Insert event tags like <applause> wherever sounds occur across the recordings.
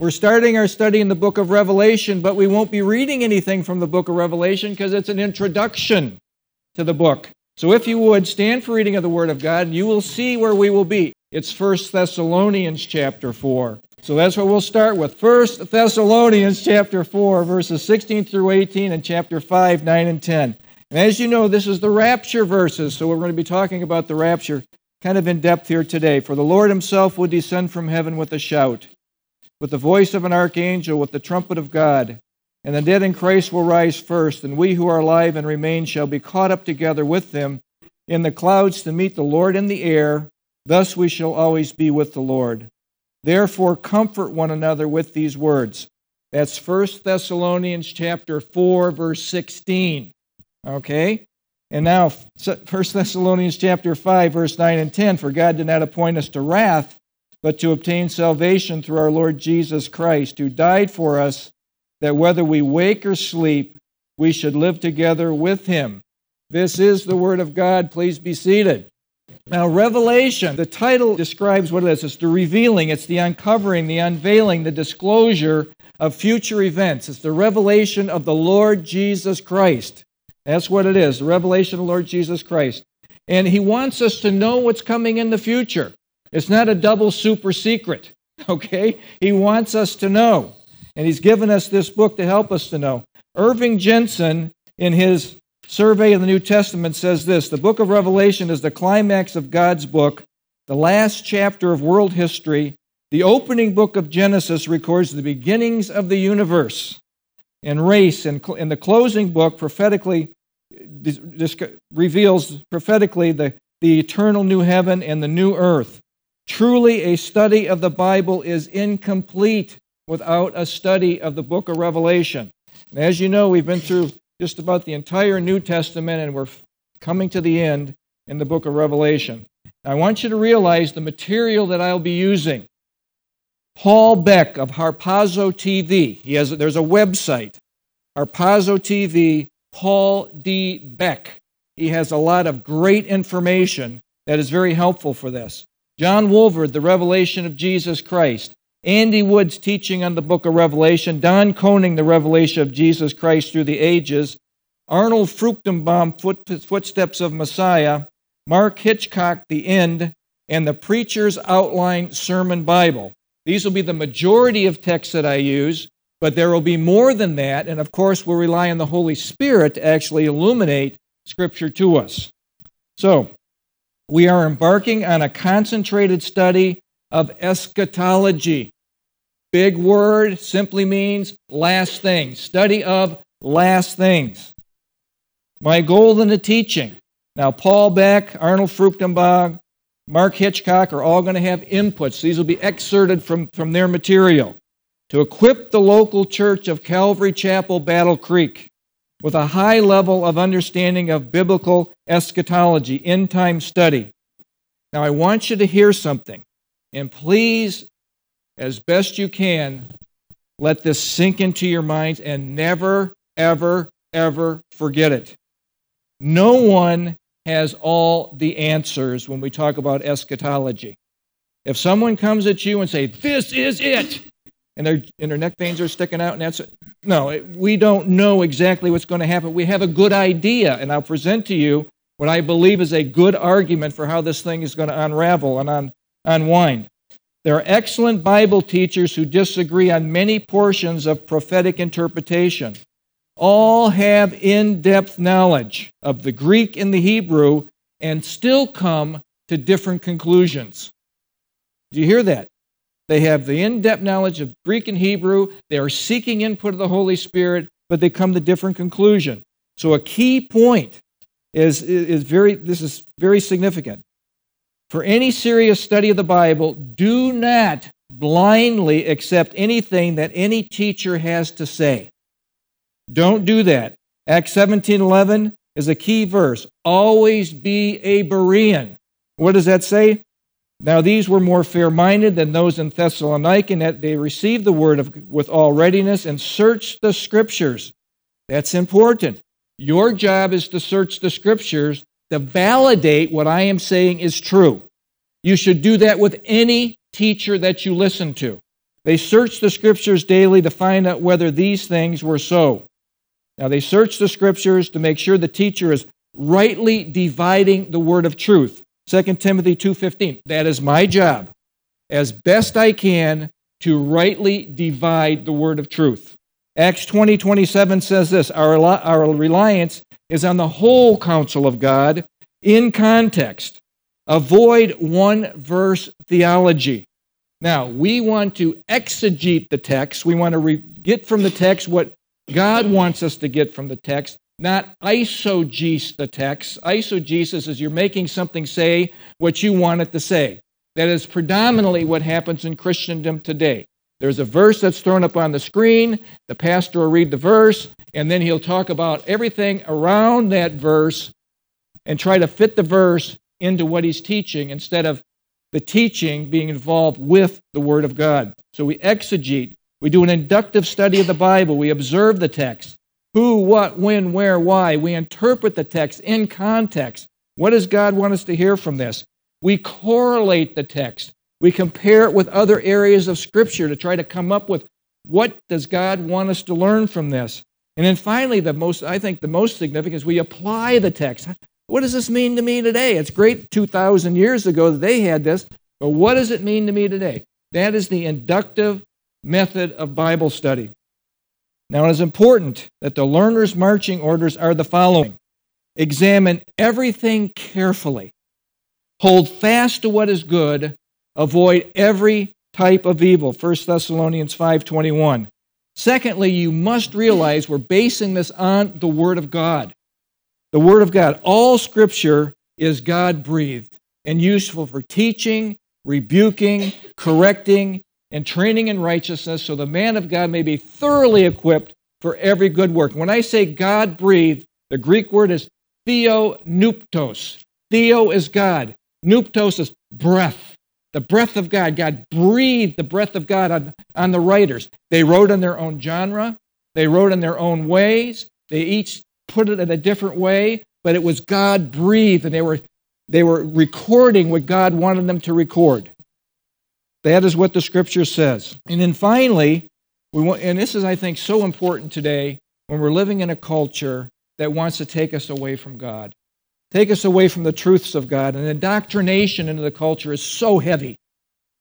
We're starting our study in the book of Revelation, but we won't be reading anything from the book of Revelation because it's an introduction to the book. So if you would stand for reading of the Word of God, you will see where we will be. It's First Thessalonians chapter 4. So that's what we'll start with. First Thessalonians chapter 4, verses 16 through 18, and chapter 5, 9, and 10. And as you know, this is the rapture verses, so we're going to be talking about the rapture kind of in depth here today. For the Lord himself will descend from heaven with a shout with the voice of an archangel, with the trumpet of God. And the dead in Christ will rise first, and we who are alive and remain shall be caught up together with them in the clouds to meet the Lord in the air. Thus we shall always be with the Lord. Therefore comfort one another with these words. That's 1 Thessalonians chapter 4 verse 16. Okay? And now 1 Thessalonians chapter 5 verse 9 and 10 for God did not appoint us to wrath but to obtain salvation through our Lord Jesus Christ, who died for us, that whether we wake or sleep, we should live together with him. This is the Word of God. Please be seated. Now, Revelation, the title describes what it is it's the revealing, it's the uncovering, the unveiling, the disclosure of future events. It's the revelation of the Lord Jesus Christ. That's what it is the revelation of the Lord Jesus Christ. And He wants us to know what's coming in the future. It's not a double super secret, <laughs> okay? He wants us to know. And he's given us this book to help us to know. Irving Jensen, in his survey of the New Testament, says this The book of Revelation is the climax of God's book, the last chapter of world history. The opening book of Genesis records the beginnings of the universe and race, and, and the closing book prophetically reveals prophetically the, the eternal new heaven and the new earth. Truly, a study of the Bible is incomplete without a study of the book of Revelation. And as you know, we've been through just about the entire New Testament and we're coming to the end in the book of Revelation. I want you to realize the material that I'll be using. Paul Beck of Harpazo TV. He has there's a website, Harpazo TV, Paul D. Beck. He has a lot of great information that is very helpful for this. John Walvoord, The Revelation of Jesus Christ. Andy Woods teaching on the book of Revelation. Don Koenig, The Revelation of Jesus Christ through the ages. Arnold Fruchtenbaum, Footsteps of Messiah. Mark Hitchcock, The End. And the Preacher's Outline Sermon Bible. These will be the majority of texts that I use, but there will be more than that. And of course, we'll rely on the Holy Spirit to actually illuminate Scripture to us. So, we are embarking on a concentrated study of eschatology. Big word simply means last things, study of last things. My goal in the teaching. Now, Paul Beck, Arnold Fruchtenbaum, Mark Hitchcock are all going to have inputs. These will be excerpted from, from their material to equip the local church of Calvary Chapel, Battle Creek with a high level of understanding of biblical eschatology, end time study. Now, I want you to hear something, and please, as best you can, let this sink into your minds and never, ever, ever forget it. No one has all the answers when we talk about eschatology. If someone comes at you and say, "This is it," and their, and their neck veins are sticking out, and that's it. No, we don't know exactly what's going to happen. We have a good idea, and I'll present to you what I believe is a good argument for how this thing is going to unravel and un, unwind. There are excellent Bible teachers who disagree on many portions of prophetic interpretation. All have in depth knowledge of the Greek and the Hebrew and still come to different conclusions. Do you hear that? They have the in depth knowledge of Greek and Hebrew. They are seeking input of the Holy Spirit, but they come to different conclusion. So a key point is, is very this is very significant. For any serious study of the Bible, do not blindly accept anything that any teacher has to say. Don't do that. Acts 17:11 is a key verse. Always be a Berean. What does that say? Now these were more fair minded than those in Thessalonica, in that they received the word of, with all readiness and searched the scriptures. That's important. Your job is to search the scriptures to validate what I am saying is true. You should do that with any teacher that you listen to. They searched the scriptures daily to find out whether these things were so. Now, they search the scriptures to make sure the teacher is rightly dividing the word of truth. 2 Timothy 2:15. That is my job as best I can to rightly divide the word of truth. Acts 20 says this our, our reliance is on the whole counsel of God in context. Avoid one verse theology. Now, we want to exegete the text. We want to re- get from the text what God wants us to get from the text, not eisegese the text. Eisegesis is you're making something say what you want it to say. That is predominantly what happens in Christendom today. There's a verse that's thrown up on the screen, the pastor will read the verse, and then he'll talk about everything around that verse and try to fit the verse into what he's teaching instead of the teaching being involved with the Word of God. So we exegete, we do an inductive study of the Bible, we observe the text who, what, when, where, why. We interpret the text in context. What does God want us to hear from this? We correlate the text. We compare it with other areas of Scripture to try to come up with what does God want us to learn from this. And then finally, the most I think the most significant is we apply the text. What does this mean to me today? It's great 2,000 years ago that they had this, but what does it mean to me today? That is the inductive method of Bible study. Now, it is important that the learner's marching orders are the following. Examine everything carefully, hold fast to what is good, avoid every type of evil. 1 thessalonians 5.21 secondly you must realize we're basing this on the word of god. The word of god all scripture is god breathed and useful for teaching rebuking correcting and training in righteousness so the man of god may be thoroughly equipped for every good work when i say god breathed the greek word is theopneustos theo is god nuptos is breath the breath of God. God breathed the breath of God on, on the writers. They wrote in their own genre, they wrote in their own ways, they each put it in a different way, but it was God breathed, and they were, they were recording what God wanted them to record. That is what the scripture says. And then finally, we want, and this is, I think, so important today when we're living in a culture that wants to take us away from God take us away from the truths of God. And indoctrination into the culture is so heavy,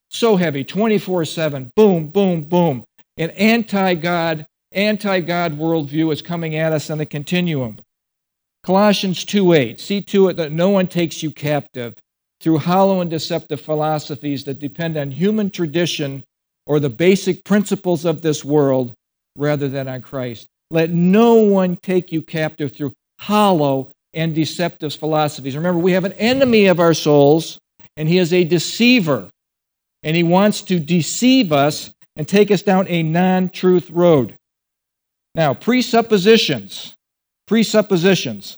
so heavy, 24 7, boom, boom, boom. An anti God, anti God worldview is coming at us on the continuum. Colossians 2 8, see to it that no one takes you captive through hollow and deceptive philosophies that depend on human tradition or the basic principles of this world rather than on Christ. Let no one take you captive through hollow and deceptive philosophies. Remember, we have an enemy of our souls, and he is a deceiver. And he wants to deceive us and take us down a non truth road. Now, presuppositions. Presuppositions.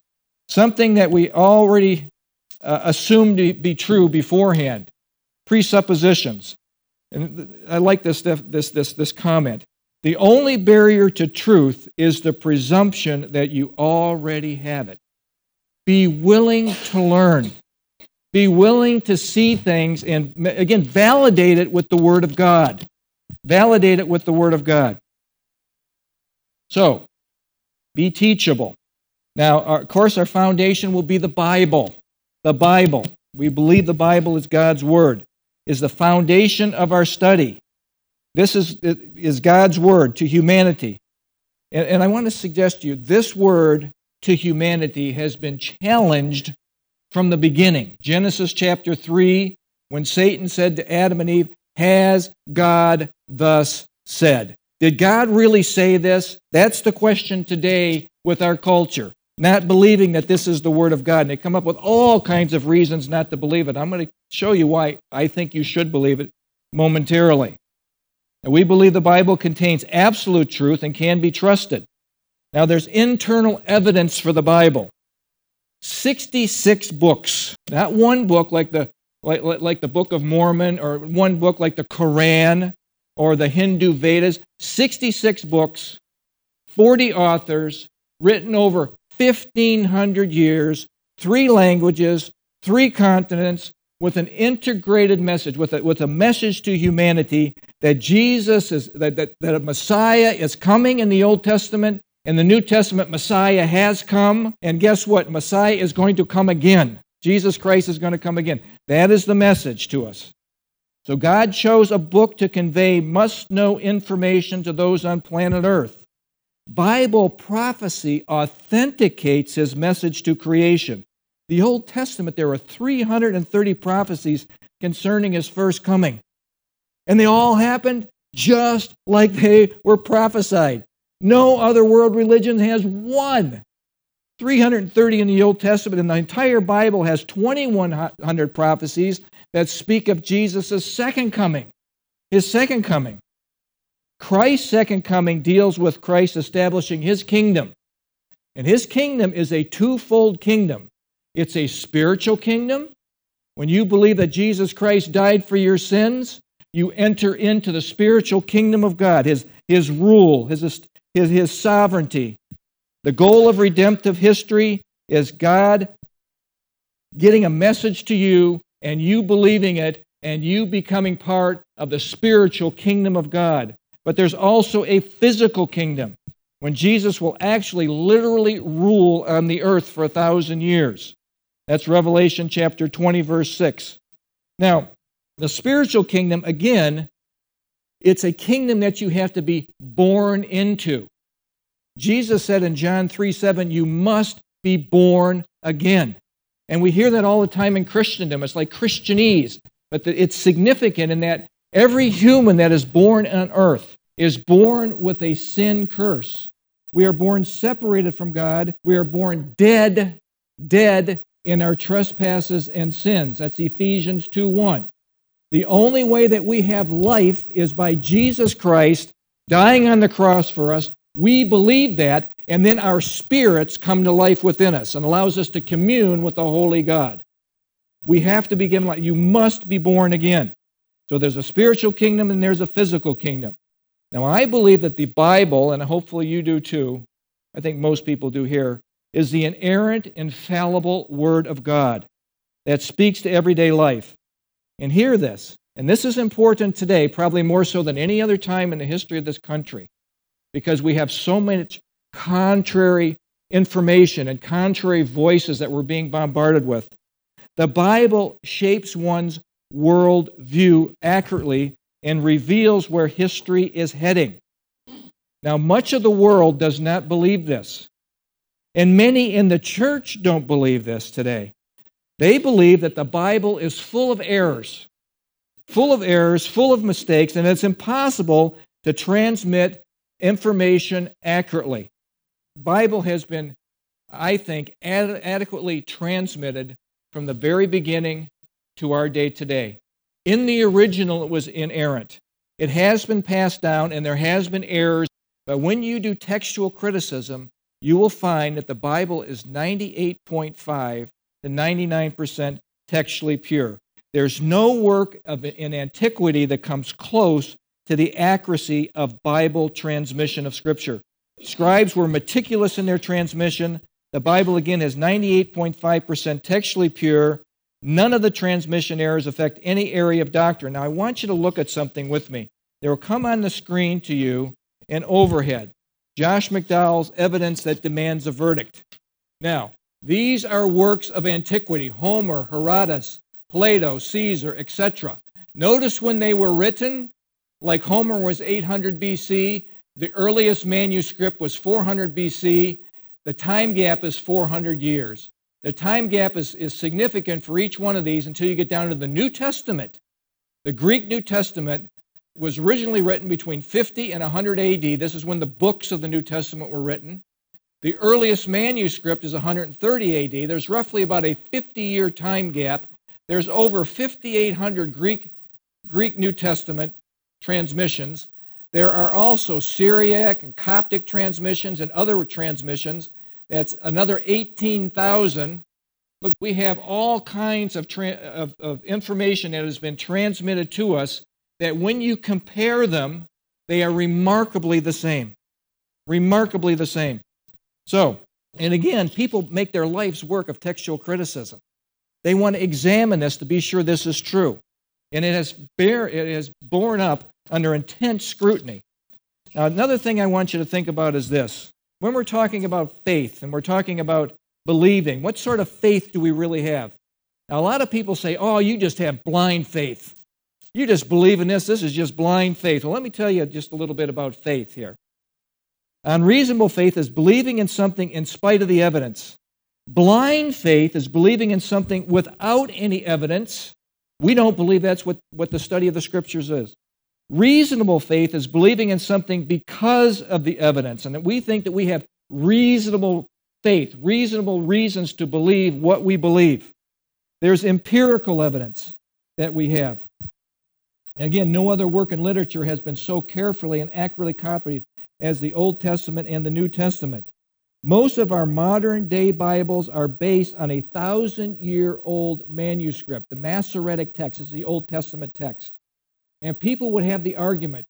Something that we already uh, assumed to be true beforehand. Presuppositions. And I like this, this, this, this comment. The only barrier to truth is the presumption that you already have it. Be willing to learn. Be willing to see things and, again, validate it with the Word of God. Validate it with the Word of God. So, be teachable. Now, of course, our foundation will be the Bible. The Bible. We believe the Bible is God's Word, is the foundation of our study. This is, is God's Word to humanity. And, and I want to suggest to you this Word to humanity has been challenged from the beginning. Genesis chapter 3, when Satan said to Adam and Eve, Has God thus said? Did God really say this? That's the question today with our culture. Not believing that this is the Word of God. And they come up with all kinds of reasons not to believe it. I'm going to show you why I think you should believe it momentarily. And we believe the Bible contains absolute truth and can be trusted. Now, there's internal evidence for the Bible 66 books, not one book like the, like, like the Book of Mormon or one book like the Koran or the Hindu Vedas. 66 books, 40 authors, written over 1,500 years, three languages, three continents, with an integrated message, with a, with a message to humanity that Jesus is, that, that, that a Messiah is coming in the Old Testament. In the New Testament, Messiah has come. And guess what? Messiah is going to come again. Jesus Christ is going to come again. That is the message to us. So God chose a book to convey must know information to those on planet Earth. Bible prophecy authenticates his message to creation. The Old Testament, there are 330 prophecies concerning his first coming. And they all happened just like they were prophesied. No other world religion has one. 330 in the Old Testament, and the entire Bible has 2,100 prophecies that speak of Jesus' second coming. His second coming. Christ's second coming deals with Christ establishing his kingdom. And his kingdom is a twofold kingdom it's a spiritual kingdom. When you believe that Jesus Christ died for your sins, you enter into the spiritual kingdom of God, his, his rule, his, his, his sovereignty. The goal of redemptive history is God getting a message to you and you believing it and you becoming part of the spiritual kingdom of God. But there's also a physical kingdom when Jesus will actually literally rule on the earth for a thousand years. That's Revelation chapter 20, verse 6. Now, the spiritual kingdom, again, it's a kingdom that you have to be born into. Jesus said in John 3 7, you must be born again. And we hear that all the time in Christendom. It's like Christianese, but it's significant in that every human that is born on earth is born with a sin curse. We are born separated from God. We are born dead, dead in our trespasses and sins. That's Ephesians 2 1. The only way that we have life is by Jesus Christ dying on the cross for us. We believe that, and then our spirits come to life within us and allows us to commune with the Holy God. We have to be given life. You must be born again. So there's a spiritual kingdom and there's a physical kingdom. Now, I believe that the Bible, and hopefully you do too, I think most people do here, is the inerrant, infallible Word of God that speaks to everyday life. And hear this, and this is important today, probably more so than any other time in the history of this country, because we have so much contrary information and contrary voices that we're being bombarded with. The Bible shapes one's world view accurately and reveals where history is heading. Now, much of the world does not believe this. And many in the church don't believe this today. They believe that the Bible is full of errors, full of errors, full of mistakes, and it's impossible to transmit information accurately. The Bible has been, I think, ad- adequately transmitted from the very beginning to our day today. In the original, it was inerrant. It has been passed down, and there has been errors. But when you do textual criticism, you will find that the Bible is 98.5 to 99% textually pure. There's no work of, in antiquity that comes close to the accuracy of Bible transmission of Scripture. Scribes were meticulous in their transmission. The Bible, again, is 98.5% textually pure. None of the transmission errors affect any area of doctrine. Now, I want you to look at something with me. They will come on the screen to you in overhead. Josh McDowell's Evidence That Demands a Verdict. Now, these are works of antiquity Homer, Herodotus, Plato, Caesar, etc. Notice when they were written, like Homer was 800 BC, the earliest manuscript was 400 BC, the time gap is 400 years. The time gap is, is significant for each one of these until you get down to the New Testament. The Greek New Testament was originally written between 50 and 100 AD. This is when the books of the New Testament were written. The earliest manuscript is 130 AD. There's roughly about a 50 year time gap. There's over 5,800 Greek, Greek New Testament transmissions. There are also Syriac and Coptic transmissions and other transmissions. That's another 18,000. Look, we have all kinds of, tra- of, of information that has been transmitted to us that when you compare them, they are remarkably the same. Remarkably the same. So, and again, people make their life's work of textual criticism. They want to examine this to be sure this is true. And it has, bear, it has borne up under intense scrutiny. Now, another thing I want you to think about is this. When we're talking about faith and we're talking about believing, what sort of faith do we really have? Now, a lot of people say, oh, you just have blind faith. You just believe in this. This is just blind faith. Well, let me tell you just a little bit about faith here. Unreasonable faith is believing in something in spite of the evidence. Blind faith is believing in something without any evidence. We don't believe that's what, what the study of the scriptures is. Reasonable faith is believing in something because of the evidence, and that we think that we have reasonable faith, reasonable reasons to believe what we believe. There's empirical evidence that we have. And again, no other work in literature has been so carefully and accurately copied as the Old Testament and the New Testament. Most of our modern day Bibles are based on a thousand year old manuscript. The Masoretic text is the Old Testament text. And people would have the argument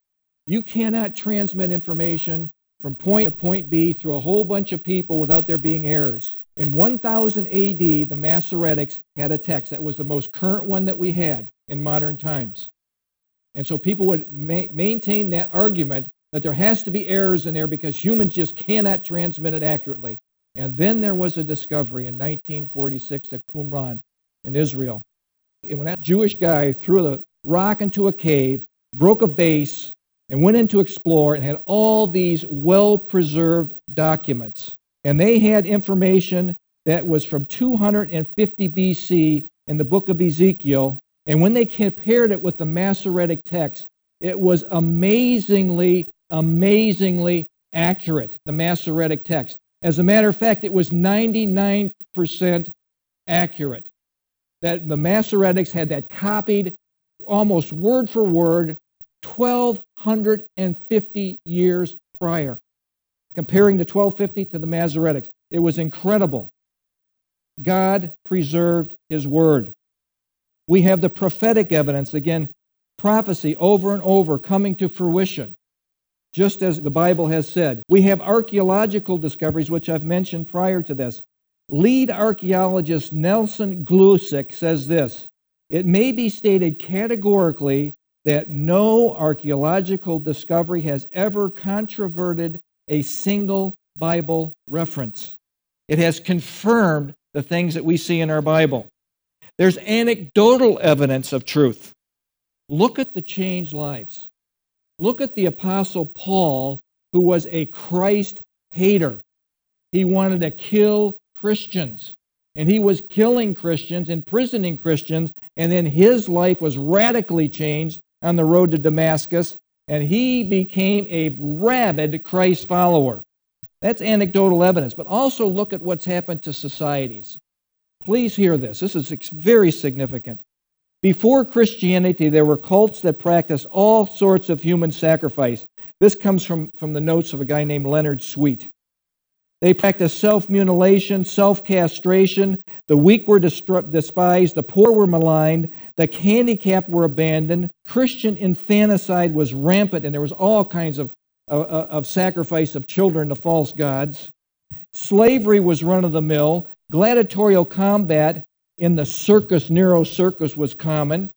you cannot transmit information from point to point B through a whole bunch of people without there being errors. In 1000 AD, the Masoretics had a text that was the most current one that we had in modern times. And so people would ma- maintain that argument that there has to be errors in there because humans just cannot transmit it accurately. And then there was a discovery in 1946 at Qumran in Israel. And when that Jewish guy threw a rock into a cave, broke a vase, and went in to explore and had all these well preserved documents and they had information that was from 250 BC in the book of Ezekiel. And when they compared it with the Masoretic text, it was amazingly, amazingly accurate, the Masoretic text. As a matter of fact, it was 99% accurate. That the Masoretics had that copied almost word for word 1,250 years prior comparing the 1250 to the Masoretics. It was incredible. God preserved his word. We have the prophetic evidence, again, prophecy over and over coming to fruition, just as the Bible has said. We have archaeological discoveries, which I've mentioned prior to this. Lead archaeologist Nelson Glueck says this It may be stated categorically that no archaeological discovery has ever controverted a single Bible reference. It has confirmed the things that we see in our Bible. There's anecdotal evidence of truth. Look at the changed lives. Look at the Apostle Paul, who was a Christ hater. He wanted to kill Christians. And he was killing Christians, imprisoning Christians, and then his life was radically changed on the road to Damascus and he became a rabid Christ follower. That's anecdotal evidence, but also look at what's happened to societies. Please hear this. This is very significant. Before Christianity, there were cults that practiced all sorts of human sacrifice. This comes from, from the notes of a guy named Leonard Sweet. They practiced self mutilation, self castration. The weak were despised, the poor were maligned, the handicapped were abandoned. Christian infanticide was rampant, and there was all kinds of, of, of sacrifice of children to false gods. Slavery was run of the mill. Gladiatorial combat in the circus, Nero circus, was common.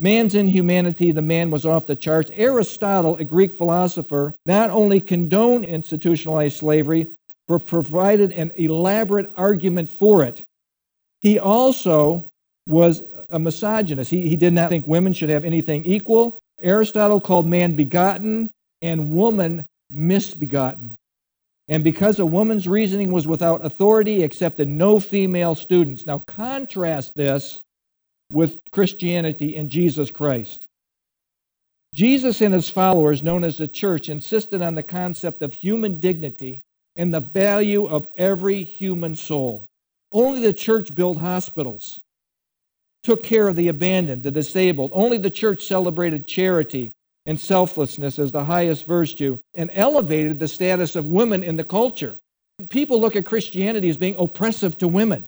Man's inhumanity, the man was off the charts. Aristotle, a Greek philosopher, not only condoned institutionalized slavery, provided an elaborate argument for it. He also was a misogynist. He, he did not think women should have anything equal. Aristotle called man begotten and woman misbegotten. And because a woman's reasoning was without authority, accepted no female students. Now, contrast this with Christianity and Jesus Christ. Jesus and his followers, known as the church, insisted on the concept of human dignity and the value of every human soul. Only the church built hospitals, took care of the abandoned, the disabled. Only the church celebrated charity and selflessness as the highest virtue and elevated the status of women in the culture. People look at Christianity as being oppressive to women.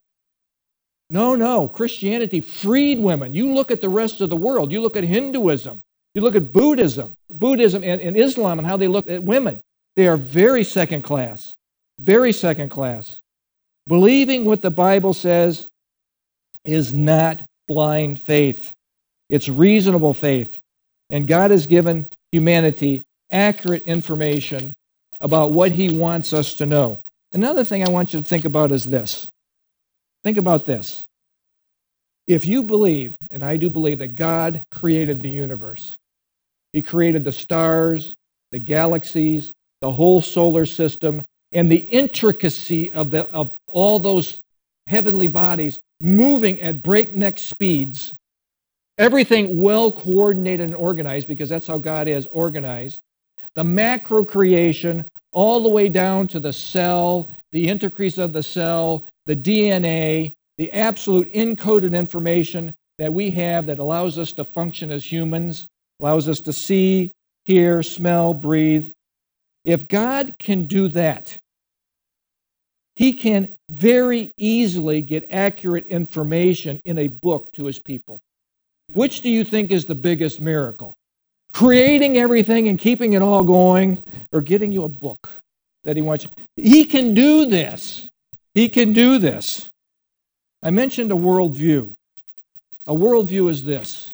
No, no. Christianity freed women. You look at the rest of the world. You look at Hinduism. You look at Buddhism, Buddhism and, and Islam and how they look at women. They are very second class. Very second class. Believing what the Bible says is not blind faith, it's reasonable faith. And God has given humanity accurate information about what He wants us to know. Another thing I want you to think about is this. Think about this. If you believe, and I do believe, that God created the universe, He created the stars, the galaxies, the whole solar system, and the intricacy of, the, of all those heavenly bodies moving at breakneck speeds, everything well coordinated and organized, because that's how God is organized. The macro creation, all the way down to the cell, the intercrease of the cell, the DNA, the absolute encoded information that we have that allows us to function as humans, allows us to see, hear, smell, breathe. If God can do that, He can very easily get accurate information in a book to His people. Which do you think is the biggest miracle? Creating everything and keeping it all going, or getting you a book that He wants? He can do this. He can do this. I mentioned a worldview. A worldview is this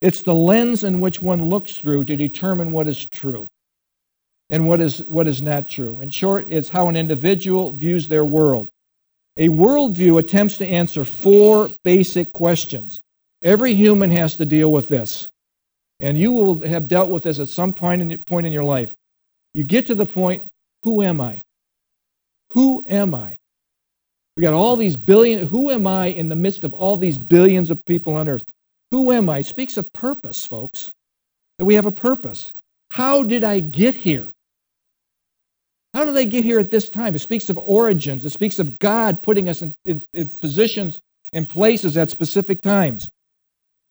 it's the lens in which one looks through to determine what is true and what is, what is not true. In short, it's how an individual views their world. A worldview attempts to answer four basic questions. Every human has to deal with this. And you will have dealt with this at some point in, point in your life. You get to the point who am I? Who am I? We got all these billion. Who am I in the midst of all these billions of people on earth? Who am I? Speaks of purpose, folks. That we have a purpose. How did I get here? How do they get here at this time? It speaks of origins. It speaks of God putting us in, in, in positions and places at specific times.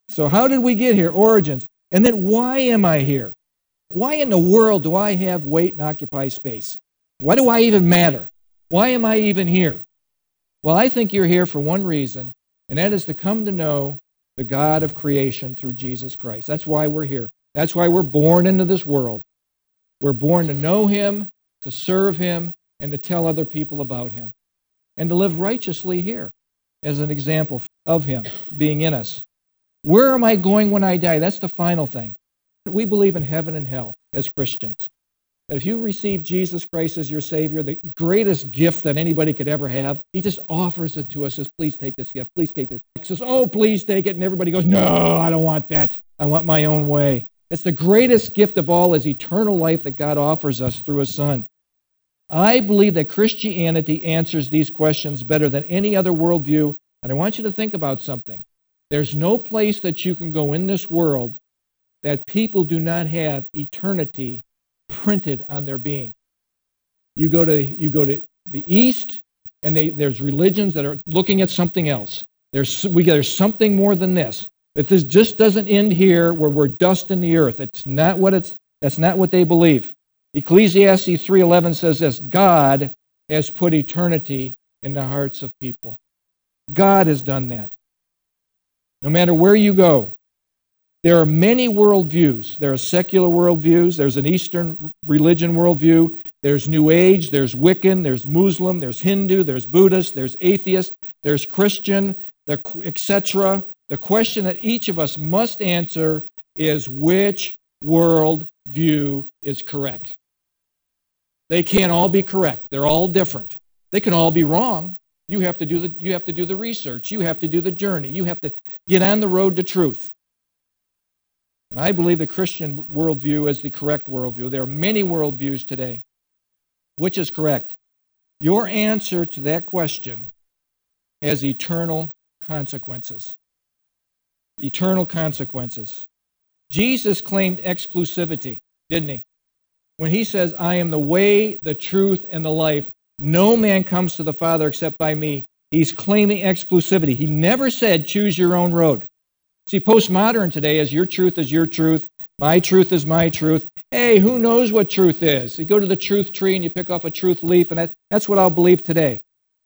So, how did we get here? Origins. And then, why am I here? Why in the world do I have weight and occupy space? Why do I even matter? Why am I even here? Well, I think you're here for one reason, and that is to come to know the God of creation through Jesus Christ. That's why we're here. That's why we're born into this world. We're born to know Him, to serve Him, and to tell other people about Him, and to live righteously here as an example of Him being in us. Where am I going when I die? That's the final thing. We believe in heaven and hell as Christians that if you receive Jesus Christ as your Savior, the greatest gift that anybody could ever have, He just offers it to us, says, please take this gift, please take this. He says, oh, please take it. And everybody goes, no, I don't want that. I want my own way. It's the greatest gift of all is eternal life that God offers us through His Son. I believe that Christianity answers these questions better than any other worldview. And I want you to think about something. There's no place that you can go in this world that people do not have eternity printed on their being. You go to, you go to the East, and they, there's religions that are looking at something else. There's, we, there's something more than this. If this just doesn't end here where we're dust in the earth, it's not what it's, that's not what they believe. Ecclesiastes 3.11 says this, God has put eternity in the hearts of people. God has done that. No matter where you go, there are many worldviews. There are secular worldviews, there's an Eastern religion worldview, there's New Age, there's Wiccan, there's Muslim, there's Hindu, there's Buddhist, there's atheist, there's Christian, etc. The question that each of us must answer is which worldview is correct? They can't all be correct. They're all different. They can all be wrong. You have to do the, you have to do the research. You have to do the journey. You have to get on the road to truth. And I believe the Christian worldview is the correct worldview. There are many worldviews today. Which is correct? Your answer to that question has eternal consequences. Eternal consequences. Jesus claimed exclusivity, didn't he? When he says, I am the way, the truth, and the life, no man comes to the Father except by me, he's claiming exclusivity. He never said, choose your own road. See, postmodern today is your truth is your truth, my truth is my truth. Hey, who knows what truth is? You go to the truth tree and you pick off a truth leaf, and that, that's what I'll believe today.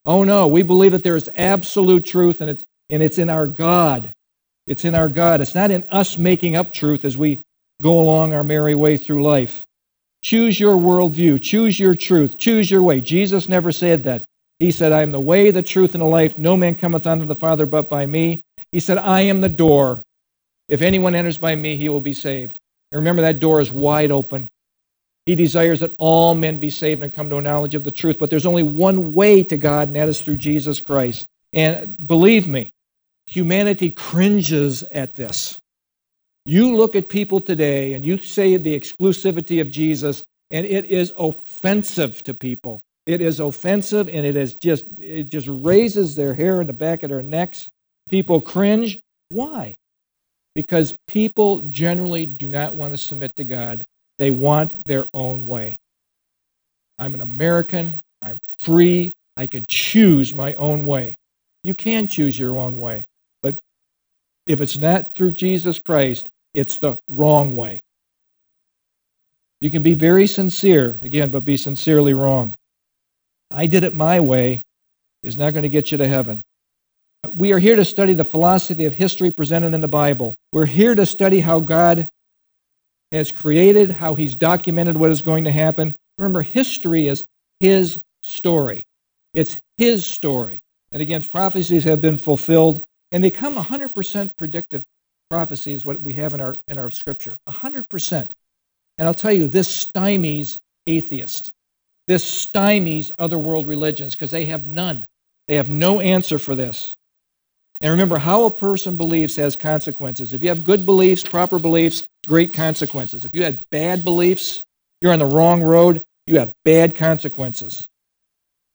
Oh no, we believe that there is absolute truth, and it's, and it's in our God. It's in our God. It's not in us making up truth as we go along our merry way through life. Choose your worldview. Choose your truth. Choose your way. Jesus never said that. He said, I am the way, the truth, and the life. No man cometh unto the Father but by me. He said, I am the door. If anyone enters by me, he will be saved. And remember, that door is wide open. He desires that all men be saved and come to a knowledge of the truth. But there's only one way to God, and that is through Jesus Christ. And believe me, humanity cringes at this. You look at people today and you say the exclusivity of Jesus, and it is offensive to people. It is offensive and it is just it just raises their hair in the back of their necks. People cringe. Why? Because people generally do not want to submit to God. They want their own way. I'm an American. I'm free. I can choose my own way. You can choose your own way. But if it's not through Jesus Christ, it's the wrong way. You can be very sincere, again, but be sincerely wrong. I did it my way is not going to get you to heaven. We are here to study the philosophy of history presented in the Bible. We're here to study how God has created, how He's documented what is going to happen. Remember, history is His story. It's His story. And again, prophecies have been fulfilled, and they come 100% predictive prophecy is what we have in our, in our scripture. 100%. And I'll tell you, this stymies atheists. This stymies other world religions because they have none. They have no answer for this. And remember, how a person believes has consequences. If you have good beliefs, proper beliefs, great consequences. If you had bad beliefs, you're on the wrong road, you have bad consequences.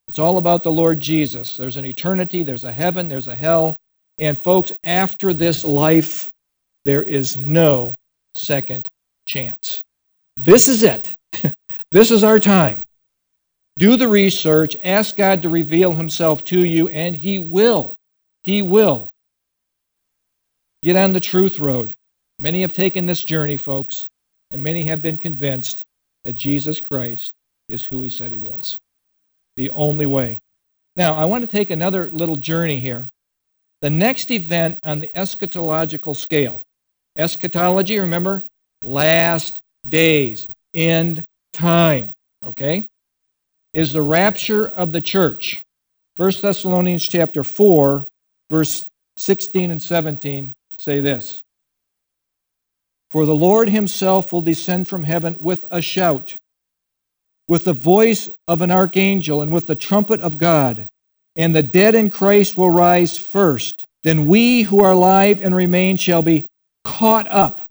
It's all about the Lord Jesus. There's an eternity, there's a heaven, there's a hell. And folks, after this life, there is no second chance. This is it. <laughs> this is our time. Do the research, ask God to reveal himself to you, and he will. He will. Get on the truth road. Many have taken this journey, folks, and many have been convinced that Jesus Christ is who he said he was. The only way. Now, I want to take another little journey here. The next event on the eschatological scale. Eschatology, remember? Last days, end time. Okay? is the rapture of the church. 1 Thessalonians chapter 4, verse 16 and 17 say this. For the Lord himself will descend from heaven with a shout, with the voice of an archangel, and with the trumpet of God. And the dead in Christ will rise first. Then we who are alive and remain shall be caught up.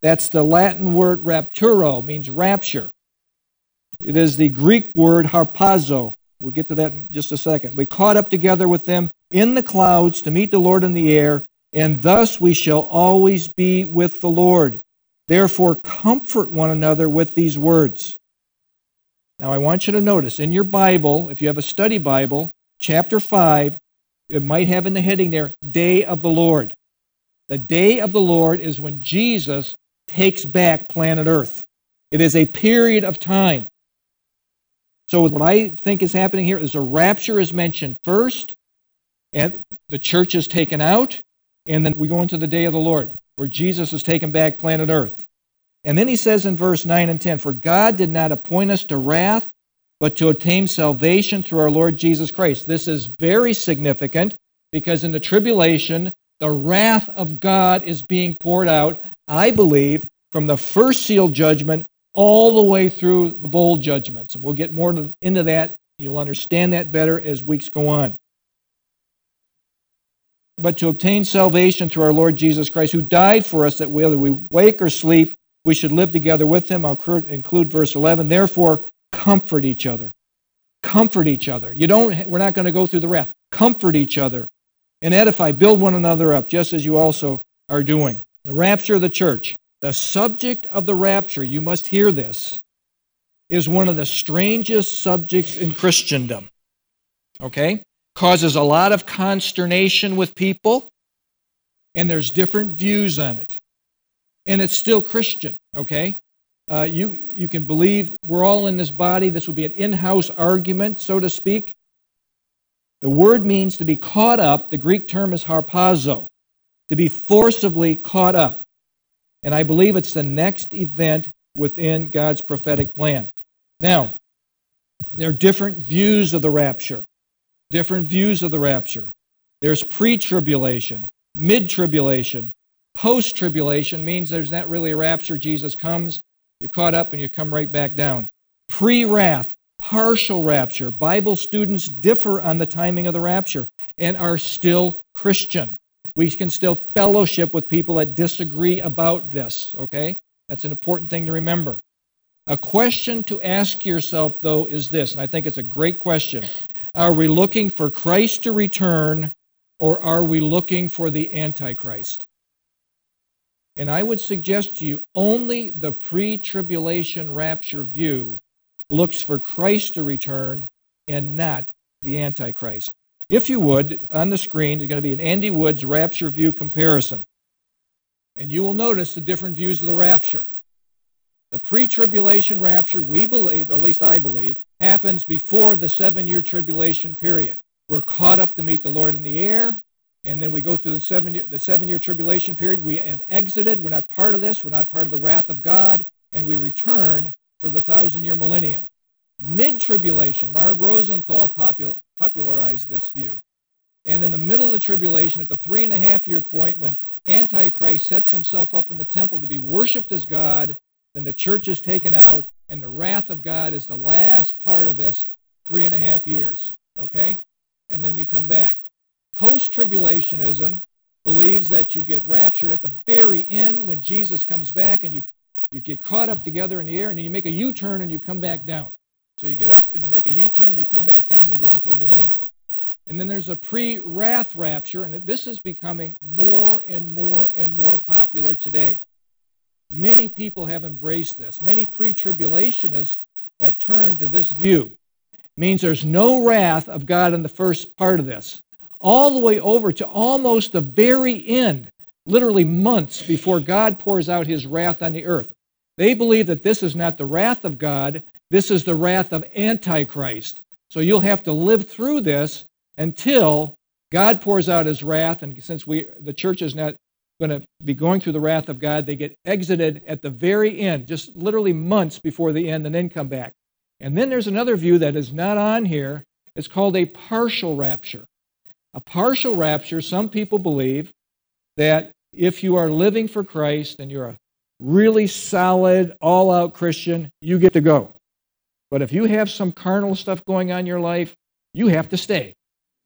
That's the Latin word rapturo, means rapture. It is the Greek word harpazo. We'll get to that in just a second. We caught up together with them in the clouds to meet the Lord in the air, and thus we shall always be with the Lord. Therefore, comfort one another with these words. Now, I want you to notice in your Bible, if you have a study Bible, chapter 5, it might have in the heading there, Day of the Lord. The day of the Lord is when Jesus takes back planet Earth. It is a period of time. So, what I think is happening here is a rapture is mentioned first, and the church is taken out, and then we go into the day of the Lord, where Jesus is taken back planet Earth. And then he says in verse 9 and 10 For God did not appoint us to wrath, but to obtain salvation through our Lord Jesus Christ. This is very significant because in the tribulation, the wrath of God is being poured out, I believe, from the first seal judgment all the way through the bowl judgments. And we'll get more into that. You'll understand that better as weeks go on. But to obtain salvation through our Lord Jesus Christ, who died for us, that whether we wake or sleep, we should live together with him. I'll include verse 11. Therefore, comfort each other. Comfort each other. You don't, we're not going to go through the wrath. Comfort each other and edify, build one another up, just as you also are doing. The rapture of the church. The subject of the rapture, you must hear this, is one of the strangest subjects in Christendom. Okay? Causes a lot of consternation with people, and there's different views on it. And it's still Christian, okay? Uh, you, you can believe we're all in this body. This would be an in house argument, so to speak. The word means to be caught up. The Greek term is harpazo, to be forcibly caught up. And I believe it's the next event within God's prophetic plan. Now, there are different views of the rapture. different views of the rapture. There's pre tribulation, mid tribulation, post tribulation means there's not really a rapture. Jesus comes, you're caught up, and you come right back down. Pre wrath, partial rapture. Bible students differ on the timing of the rapture and are still Christian. We can still fellowship with people that disagree about this, okay? That's an important thing to remember. A question to ask yourself, though, is this, and I think it's a great question. Are we looking for Christ to return, or are we looking for the Antichrist? And I would suggest to you only the pre tribulation rapture view looks for Christ to return and not the Antichrist. If you would, on the screen is going to be an Andy Woods rapture view comparison. And you will notice the different views of the rapture. The pre tribulation rapture, we believe, or at least I believe, happens before the seven year tribulation period. We're caught up to meet the Lord in the air, and then we go through the seven year, the seven year tribulation period. We have exited. We're not part of this. We're not part of the wrath of God, and we return for the thousand year millennium. Mid tribulation, Marv Rosenthal popularized this view. And in the middle of the tribulation, at the three and a half year point, when Antichrist sets himself up in the temple to be worshiped as God, then the church is taken out, and the wrath of God is the last part of this three and a half years. Okay? And then you come back. Post tribulationism believes that you get raptured at the very end when Jesus comes back and you, you get caught up together in the air and then you make a U turn and you come back down. So you get up and you make a U turn, and you come back down, and you go into the millennium. And then there's a pre wrath rapture, and this is becoming more and more and more popular today. Many people have embraced this. Many pre tribulationists have turned to this view. It means there's no wrath of God in the first part of this, all the way over to almost the very end, literally months before God pours out his wrath on the earth. They believe that this is not the wrath of God, this is the wrath of Antichrist. So you'll have to live through this until God pours out his wrath. And since we, the church is not going to be going through the wrath of God, they get exited at the very end, just literally months before the end, and then come back. And then there's another view that is not on here. It's called a partial rapture. A partial rapture, some people believe that if you are living for Christ and you're a really solid, all out Christian, you get to go. But if you have some carnal stuff going on in your life, you have to stay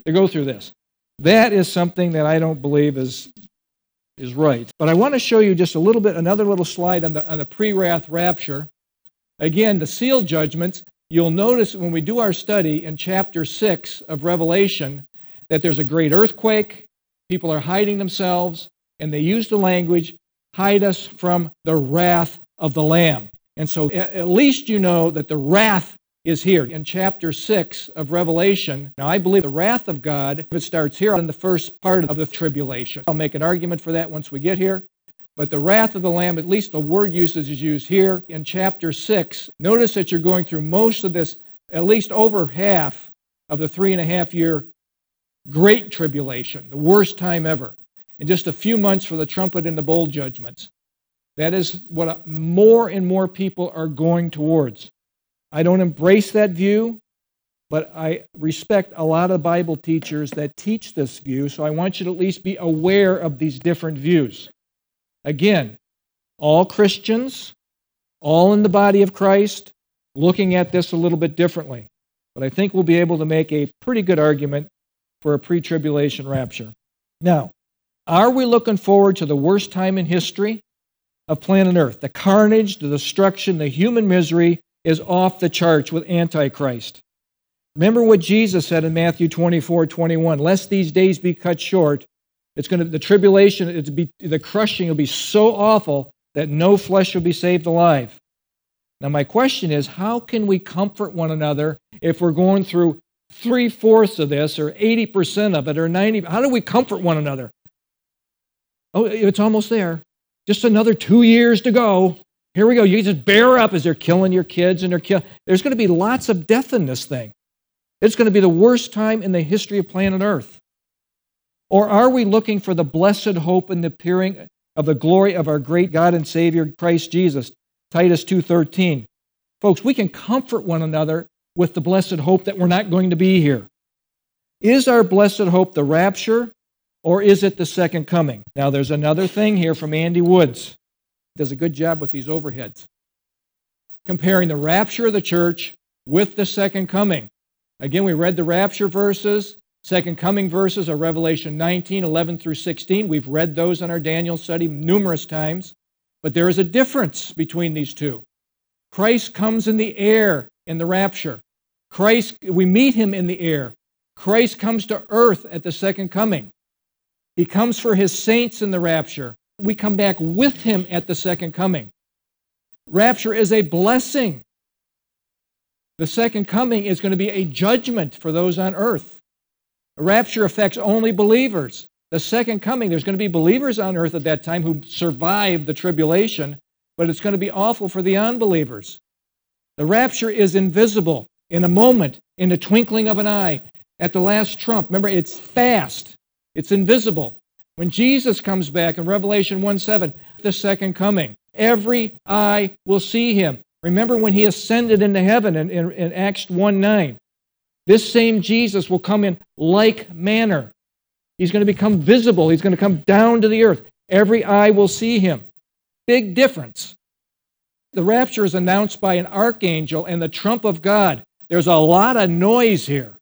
to go through this. That is something that I don't believe is, is right. But I want to show you just a little bit, another little slide on the, on the pre wrath rapture. Again, the seal judgments. You'll notice when we do our study in chapter 6 of Revelation that there's a great earthquake, people are hiding themselves, and they use the language, hide us from the wrath of the Lamb. And so at least you know that the wrath is here in chapter 6 of Revelation. Now, I believe the wrath of God, if it starts here in the first part of the tribulation. I'll make an argument for that once we get here. But the wrath of the Lamb, at least the word usage is used here in chapter 6. Notice that you're going through most of this, at least over half of the three and a half year great tribulation, the worst time ever. In just a few months for the trumpet and the bowl judgments. That is what more and more people are going towards. I don't embrace that view, but I respect a lot of Bible teachers that teach this view, so I want you to at least be aware of these different views. Again, all Christians, all in the body of Christ, looking at this a little bit differently. But I think we'll be able to make a pretty good argument for a pre tribulation rapture. Now, are we looking forward to the worst time in history? of planet Earth. The carnage, the destruction, the human misery is off the charts with Antichrist. Remember what Jesus said in Matthew 24, 21. Lest these days be cut short, it's going to the tribulation, it's be, the crushing will be so awful that no flesh will be saved alive. Now, my question is, how can we comfort one another if we're going through three fourths of this, or 80% of it, or 90? How do we comfort one another? Oh, it's almost there. Just another two years to go. Here we go. You just bear up as they're killing your kids and they're killing. There's going to be lots of death in this thing. It's going to be the worst time in the history of planet Earth. Or are we looking for the blessed hope and the appearing of the glory of our great God and Savior Christ Jesus? Titus 2:13. Folks, we can comfort one another with the blessed hope that we're not going to be here. Is our blessed hope the rapture or is it the second coming? Now, there's another thing here from Andy Woods. Does a good job with these overheads. Comparing the rapture of the church with the second coming. Again, we read the rapture verses. Second coming verses are Revelation 19, 11 through 16. We've read those in our Daniel study numerous times. But there is a difference between these two. Christ comes in the air in the rapture. Christ, we meet him in the air. Christ comes to earth at the second coming. He comes for his saints in the rapture. We come back with him at the second coming. Rapture is a blessing. The second coming is going to be a judgment for those on earth. rapture affects only believers. The second coming, there's going to be believers on earth at that time who survive the tribulation, but it's going to be awful for the unbelievers. The rapture is invisible in a moment, in the twinkling of an eye, at the last trump. Remember, it's fast, it's invisible. When Jesus comes back in Revelation 1 7, the second coming, every eye will see him. Remember when he ascended into heaven in, in, in Acts 1 9. This same Jesus will come in like manner. He's going to become visible. He's going to come down to the earth. Every eye will see him. Big difference. The rapture is announced by an archangel and the trump of God. There's a lot of noise here.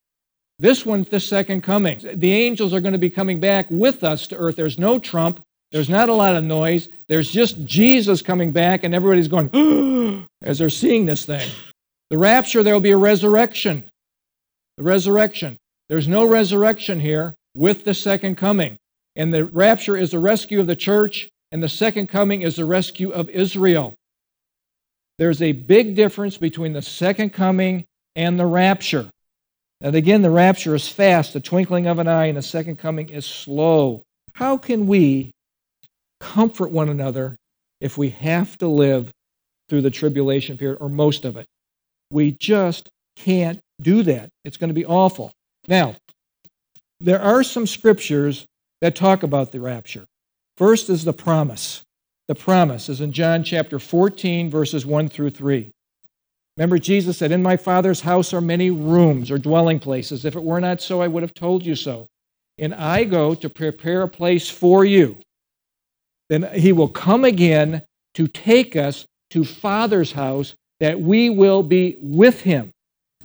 This one's the second coming. The angels are going to be coming back with us to earth. There's no trump. There's not a lot of noise. There's just Jesus coming back, and everybody's going <gasps> as they're seeing this thing. The rapture, there will be a resurrection. The resurrection. There's no resurrection here with the second coming. And the rapture is the rescue of the church, and the second coming is the rescue of Israel. There's a big difference between the second coming and the rapture. And again, the rapture is fast, the twinkling of an eye, and the second coming is slow. How can we comfort one another if we have to live through the tribulation period or most of it. We just can't do that. It's going to be awful. Now, there are some scriptures that talk about the rapture. First is the promise. The promise is in John chapter 14, verses 1 through 3. Remember, Jesus said, In my Father's house are many rooms or dwelling places. If it were not so, I would have told you so. And I go to prepare a place for you then he will come again to take us to Father's house that we will be with him.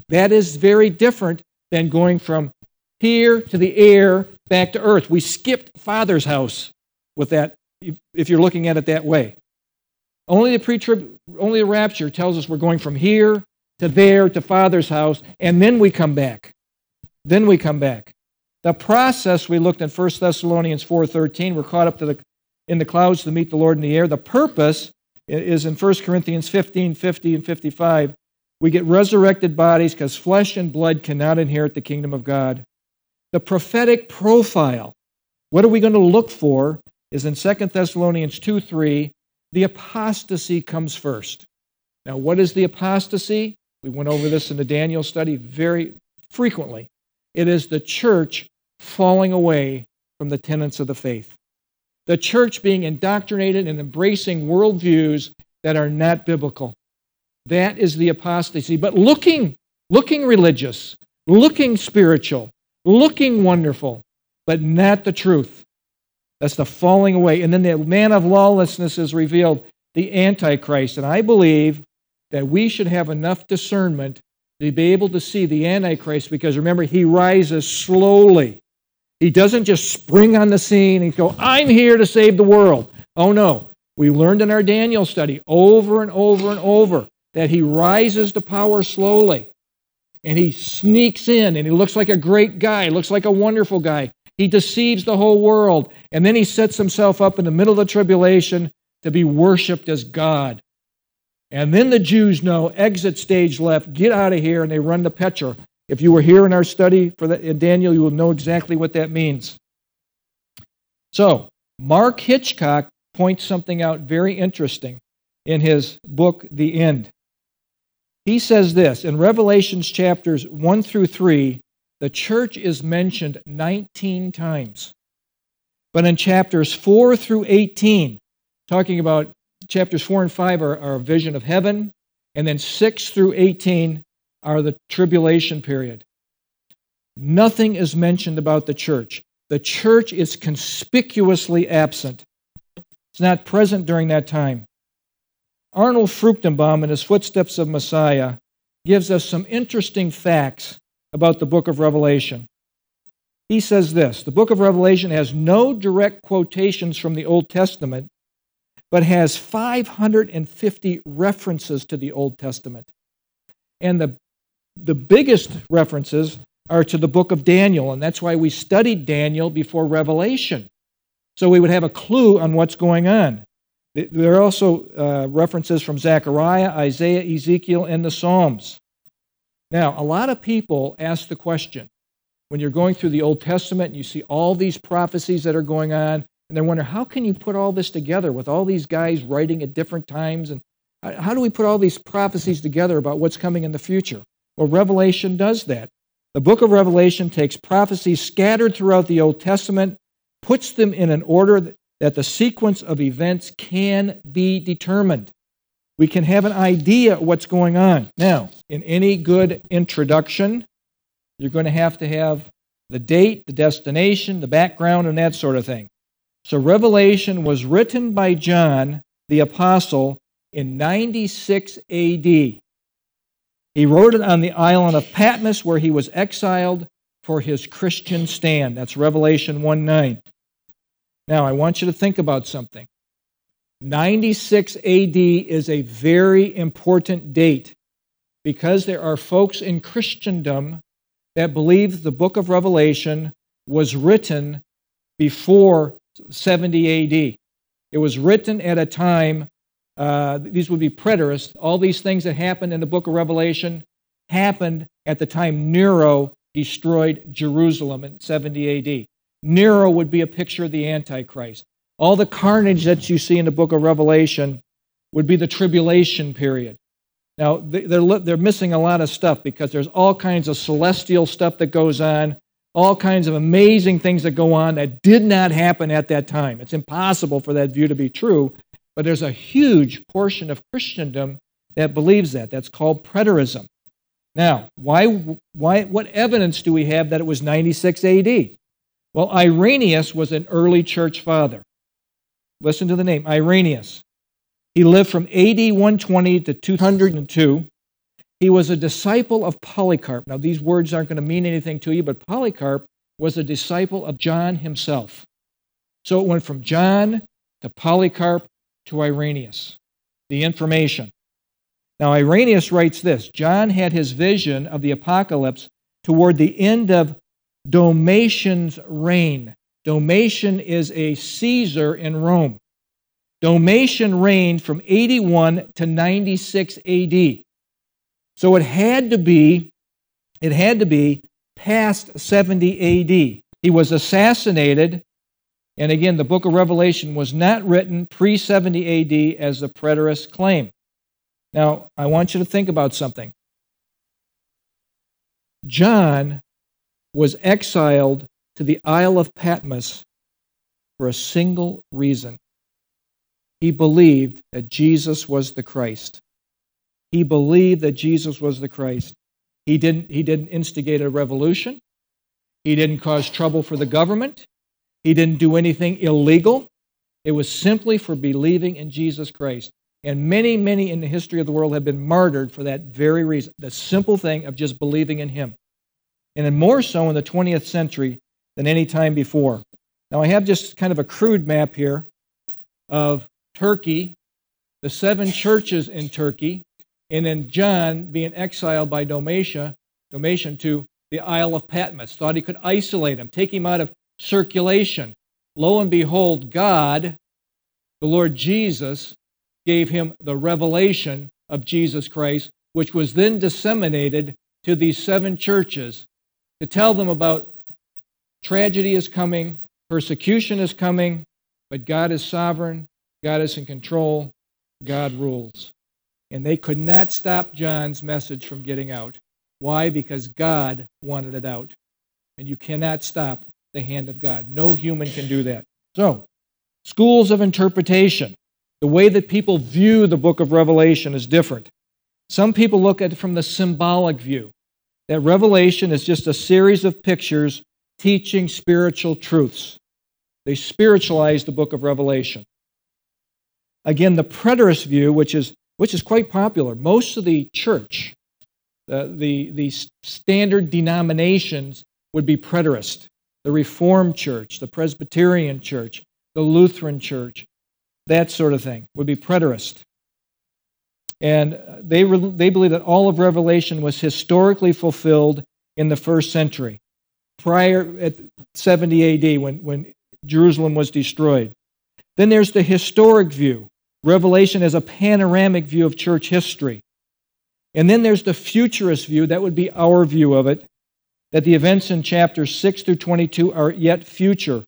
That is very different than going from here to the air back to earth. We skipped Father's house with that, if you're looking at it that way. Only the pre-trib, only the rapture tells us we're going from here to there to Father's house, and then we come back. Then we come back. The process we looked at 1 Thessalonians 4:13, we're caught up to the in the clouds to meet the Lord in the air. The purpose is in 1 Corinthians 15 50 and 55. We get resurrected bodies because flesh and blood cannot inherit the kingdom of God. The prophetic profile, what are we going to look for, is in 2 Thessalonians 2 3. The apostasy comes first. Now, what is the apostasy? We went over this in the Daniel study very frequently. It is the church falling away from the tenets of the faith the church being indoctrinated and embracing worldviews that are not biblical. That is the apostasy. But looking, looking religious, looking spiritual, looking wonderful, but not the truth. That's the falling away. And then the man of lawlessness is revealed, the Antichrist. And I believe that we should have enough discernment to be able to see the Antichrist because remember, he rises slowly. He doesn't just spring on the scene and go, I'm here to save the world. Oh, no. We learned in our Daniel study over and over and over that he rises to power slowly. And he sneaks in and he looks like a great guy, looks like a wonderful guy. He deceives the whole world. And then he sets himself up in the middle of the tribulation to be worshiped as God. And then the Jews know exit stage left, get out of here, and they run to Petra. If you were here in our study for the, in Daniel, you will know exactly what that means. So, Mark Hitchcock points something out very interesting in his book, The End. He says this in Revelations chapters 1 through 3, the church is mentioned 19 times. But in chapters 4 through 18, talking about chapters 4 and 5 are, are a vision of heaven, and then 6 through 18 are the tribulation period. nothing is mentioned about the church. The church is conspicuously absent. It's not present during that time. Arnold Fruchtenbaum, in his Footsteps of Messiah, gives us some interesting facts about the book of Revelation. He says this The book of Revelation has no direct quotations from the Old Testament, but has 550 references to the Old Testament. And the, the biggest references are to the book of Daniel, and that's why we studied Daniel before Revelation, so we would have a clue on what's going on. There are also uh, references from Zechariah, Isaiah, Ezekiel, and the Psalms. Now, a lot of people ask the question when you're going through the Old Testament and you see all these prophecies that are going on, and they wonder, how can you put all this together with all these guys writing at different times? And how do we put all these prophecies together about what's coming in the future? Well, Revelation does that. The book of Revelation takes prophecies scattered throughout the Old Testament, puts them in an order that the sequence of events can be determined. We can have an idea what's going on. Now, in any good introduction, you're going to have to have the date, the destination, the background, and that sort of thing. So, Revelation was written by John the Apostle in 96 AD. He wrote it on the island of Patmos where he was exiled for his Christian stand. That's Revelation 1 9. Now, I want you to think about something. 96 AD is a very important date because there are folks in Christendom that believe the book of Revelation was written before 70 AD. It was written at a time uh, these would be preterists. All these things that happened in the book of Revelation happened at the time Nero destroyed Jerusalem in 70 AD. Nero would be a picture of the Antichrist. All the carnage that you see in the book of Revelation would be the tribulation period. Now, they're, they're missing a lot of stuff because there's all kinds of celestial stuff that goes on, all kinds of amazing things that go on that did not happen at that time. It's impossible for that view to be true but there's a huge portion of Christendom that believes that. That's called preterism. Now, why, why, what evidence do we have that it was 96 AD? Well, Irenaeus was an early church father. Listen to the name Irenaeus. He lived from AD 120 to 202. He was a disciple of Polycarp. Now, these words aren't going to mean anything to you, but Polycarp was a disciple of John himself. So it went from John to Polycarp to Irenaeus. The information. Now, Irenaeus writes this John had his vision of the apocalypse toward the end of Domitian's reign. Domitian is a Caesar in Rome. Domitian reigned from 81 to 96 AD. So it had to be it had to be past 70 AD. He was assassinated and again, the book of Revelation was not written pre 70 AD as the preterists claim. Now, I want you to think about something. John was exiled to the Isle of Patmos for a single reason. He believed that Jesus was the Christ. He believed that Jesus was the Christ. He didn't, he didn't instigate a revolution. He didn't cause trouble for the government. He didn't do anything illegal. It was simply for believing in Jesus Christ. And many, many in the history of the world have been martyred for that very reason the simple thing of just believing in Him. And more so in the 20th century than any time before. Now, I have just kind of a crude map here of Turkey, the seven churches in Turkey, and then John being exiled by Domitian, Domitian to the Isle of Patmos. Thought he could isolate him, take him out of circulation. Lo and behold, God, the Lord Jesus, gave him the revelation of Jesus Christ, which was then disseminated to these seven churches to tell them about tragedy is coming, persecution is coming, but God is sovereign, God is in control, God rules. And they could not stop John's message from getting out. Why? Because God wanted it out. And you cannot stop the hand of God. No human can do that. So, schools of interpretation. The way that people view the book of Revelation is different. Some people look at it from the symbolic view. that Revelation is just a series of pictures teaching spiritual truths. They spiritualize the book of Revelation. Again, the preterist view, which is, which is quite popular, most of the church, the, the, the standard denominations would be preterist. The Reformed Church, the Presbyterian Church, the Lutheran Church, that sort of thing would be preterist. And they, they believe that all of Revelation was historically fulfilled in the first century, prior at 70 AD when, when Jerusalem was destroyed. Then there's the historic view. Revelation as a panoramic view of church history. And then there's the futurist view, that would be our view of it, that the events in chapters 6 through 22 are yet future.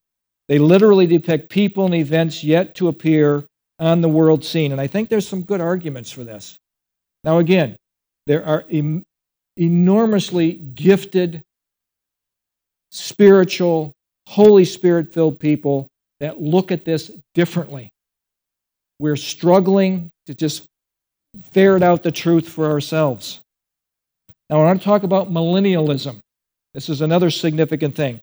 They literally depict people and events yet to appear on the world scene. And I think there's some good arguments for this. Now, again, there are em- enormously gifted, spiritual, Holy Spirit filled people that look at this differently. We're struggling to just ferret out the truth for ourselves. Now, I want to talk about millennialism. This is another significant thing.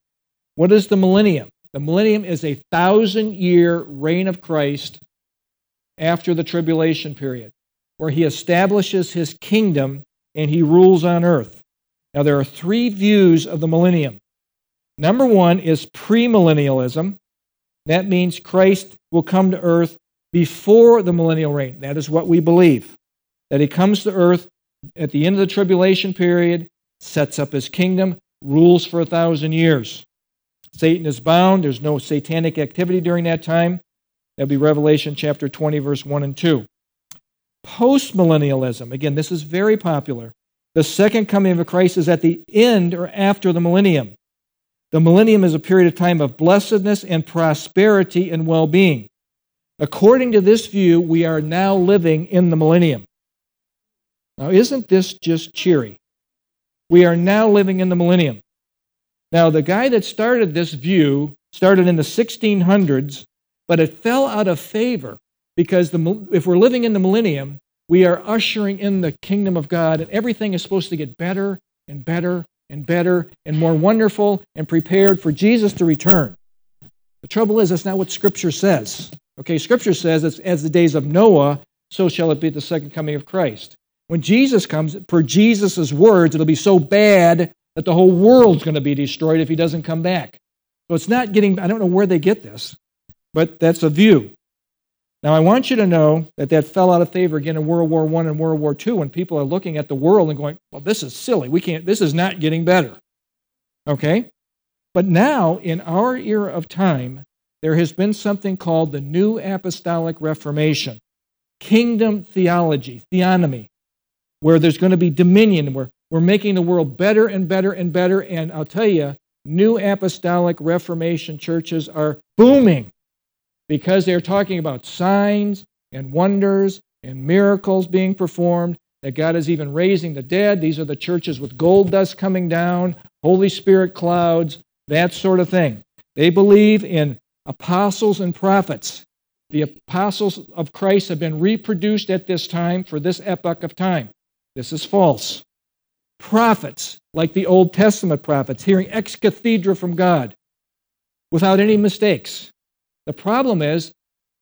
What is the millennium? The millennium is a thousand year reign of Christ after the tribulation period, where he establishes his kingdom and he rules on earth. Now, there are three views of the millennium. Number one is premillennialism. That means Christ will come to earth before the millennial reign. That is what we believe. That he comes to earth at the end of the tribulation period, sets up his kingdom, rules for a thousand years. Satan is bound. There's no satanic activity during that time. That'll be Revelation chapter 20, verse 1 and 2. Postmillennialism. Again, this is very popular. The second coming of Christ is at the end or after the millennium. The millennium is a period of time of blessedness and prosperity and well being. According to this view, we are now living in the millennium. Now, isn't this just cheery? We are now living in the millennium. Now, the guy that started this view started in the 1600s but it fell out of favor because the, if we're living in the millennium, we are ushering in the kingdom of God, and everything is supposed to get better and better and better and more wonderful and prepared for Jesus to return. The trouble is, that's not what Scripture says. Okay, Scripture says, as, as the days of Noah, so shall it be at the second coming of Christ. When Jesus comes, per Jesus' words, it'll be so bad that the whole world's going to be destroyed if he doesn't come back. So it's not getting, I don't know where they get this but that's a view. Now, I want you to know that that fell out of favor again in World War I and World War II when people are looking at the world and going, well, this is silly. We can't, this is not getting better. Okay? But now, in our era of time, there has been something called the New Apostolic Reformation, kingdom theology, theonomy, where there's going to be dominion, where we're making the world better and better and better. And I'll tell you, New Apostolic Reformation churches are booming because they're talking about signs and wonders and miracles being performed, that God is even raising the dead. These are the churches with gold dust coming down, Holy Spirit clouds, that sort of thing. They believe in apostles and prophets. The apostles of Christ have been reproduced at this time for this epoch of time. This is false. Prophets, like the Old Testament prophets, hearing ex cathedra from God without any mistakes. The problem is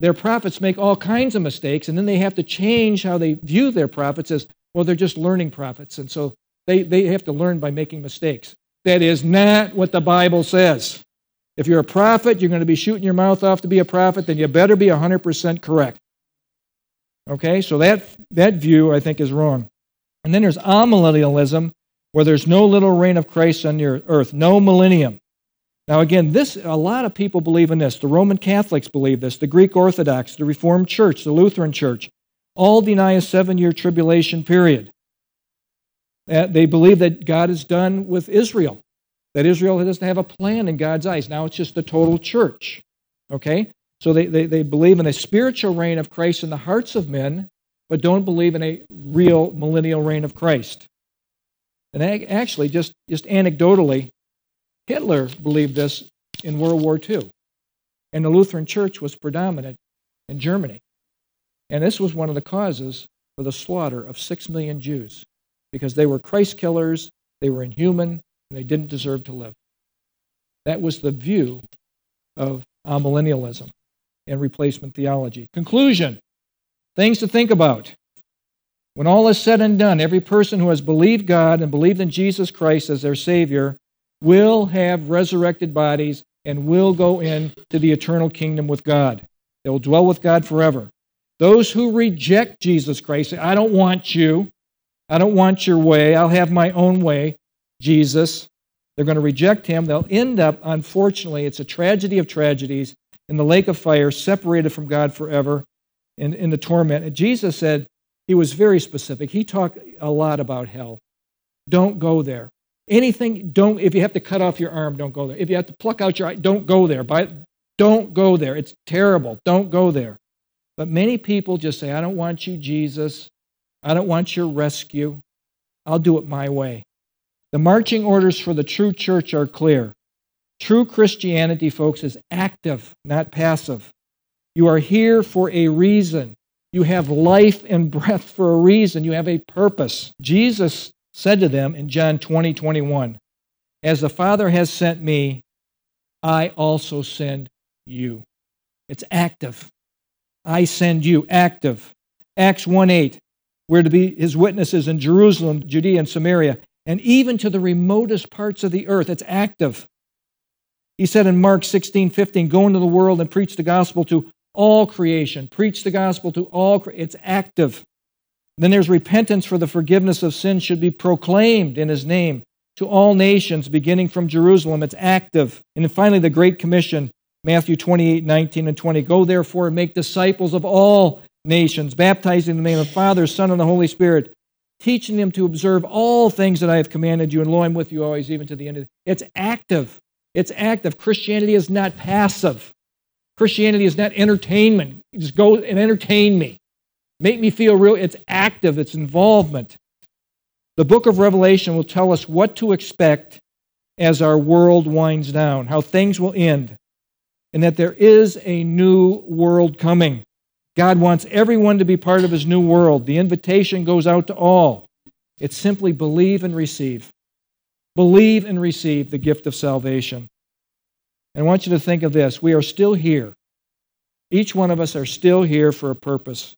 their prophets make all kinds of mistakes, and then they have to change how they view their prophets as, well, they're just learning prophets. And so they, they have to learn by making mistakes. That is not what the Bible says. If you're a prophet, you're going to be shooting your mouth off to be a prophet, then you better be 100% correct. Okay, so that, that view I think is wrong. And then there's amillennialism, where there's no little reign of Christ on the earth, no millennium. Now, again, this a lot of people believe in this. The Roman Catholics believe this, the Greek Orthodox, the Reformed Church, the Lutheran Church, all deny a seven year tribulation period. Uh, they believe that God is done with Israel, that Israel doesn't have a plan in God's eyes. Now it's just the total church. Okay? So they, they, they believe in a spiritual reign of Christ in the hearts of men, but don't believe in a real millennial reign of Christ. And actually, just, just anecdotally, Hitler believed this in World War II, and the Lutheran Church was predominant in Germany. And this was one of the causes for the slaughter of six million Jews because they were Christ killers they were inhuman, and they didn't deserve to live. That was the view of amillennialism and replacement theology. Conclusion things to think about. When all is said and done, every person who has believed God and believed in Jesus Christ as their Savior will have resurrected bodies and will go into the eternal kingdom with God. They will dwell with God forever. Those who reject Jesus Christ say, I don't want you. I don't want your way. I'll have my own way, Jesus. They're going to reject him. They'll end up, unfortunately, it's a tragedy of tragedies, in the lake of fire, separated from God forever in, in the torment. And Jesus said, he was very specific. He talked a lot about hell. Don't go there. Anything, don't, if you have to cut off your arm, don't go there. If you have to pluck out your eye, don't go there. By, don't go there. It's terrible. Don't go there. But many people just say, I don't want you, Jesus. I don't want your rescue. I'll do it my way. The marching orders for the true church are clear. True Christianity, folks, is active, not passive. You are here for a reason. You have life and breath for a reason. You have a purpose. Jesus said to them in John 20, 21, As the Father has sent me, I also send you. It's active. I send you, active. Acts 1 8, we're to be his witnesses in Jerusalem, Judea, and Samaria, and even to the remotest parts of the earth. It's active. He said in Mark 16 15, Go into the world and preach the gospel to all creation. Preach the gospel to all. It's active. Then there's repentance for the forgiveness of sins should be proclaimed in his name to all nations, beginning from Jerusalem. It's active. And then finally, the Great Commission, Matthew 28 19 and 20. Go therefore and make disciples of all nations, baptizing in the name of the Father, Son, and the Holy Spirit, teaching them to observe all things that I have commanded you, and lo, I'm with you always, even to the end of it. It's active. It's active. Christianity is not passive. Christianity is not entertainment. Just go and entertain me. Make me feel real. It's active, it's involvement. The book of Revelation will tell us what to expect as our world winds down, how things will end, and that there is a new world coming. God wants everyone to be part of his new world. The invitation goes out to all. It's simply believe and receive. Believe and receive the gift of salvation. And I want you to think of this we are still here. Each one of us are still here for a purpose.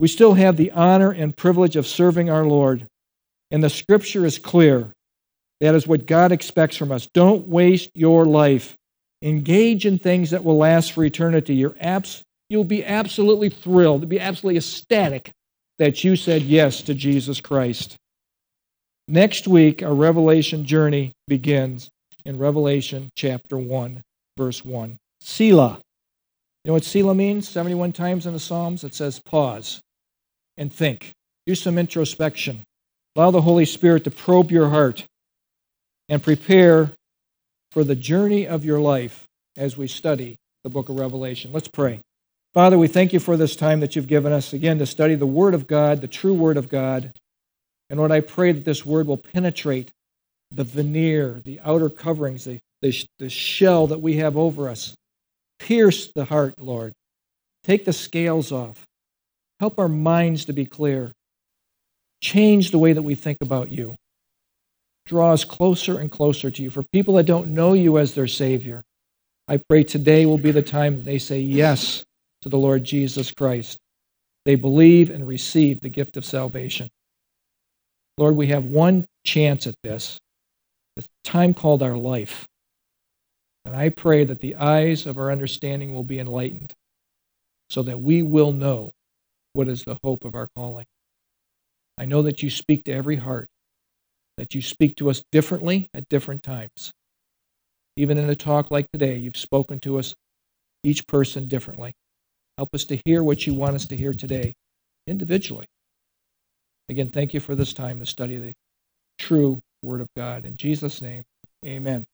We still have the honor and privilege of serving our Lord. And the scripture is clear. That is what God expects from us. Don't waste your life. Engage in things that will last for eternity. You're abs- you'll be absolutely thrilled, you'll be absolutely ecstatic that you said yes to Jesus Christ. Next week, our Revelation journey begins in Revelation chapter 1, verse 1. Selah. You know what Selah means? 71 times in the Psalms it says pause and think. Do some introspection. Allow the Holy Spirit to probe your heart and prepare for the journey of your life as we study the book of Revelation. Let's pray. Father, we thank you for this time that you've given us again to study the Word of God, the true Word of God. And Lord, I pray that this Word will penetrate the veneer, the outer coverings, the, the, the shell that we have over us. Pierce the heart, Lord. Take the scales off. Help our minds to be clear. Change the way that we think about you. Draw us closer and closer to you. For people that don't know you as their Savior, I pray today will be the time they say yes to the Lord Jesus Christ. They believe and receive the gift of salvation. Lord, we have one chance at this, the time called our life. And I pray that the eyes of our understanding will be enlightened so that we will know what is the hope of our calling. I know that you speak to every heart, that you speak to us differently at different times. Even in a talk like today, you've spoken to us, each person differently. Help us to hear what you want us to hear today, individually. Again, thank you for this time to study the true Word of God. In Jesus' name, amen.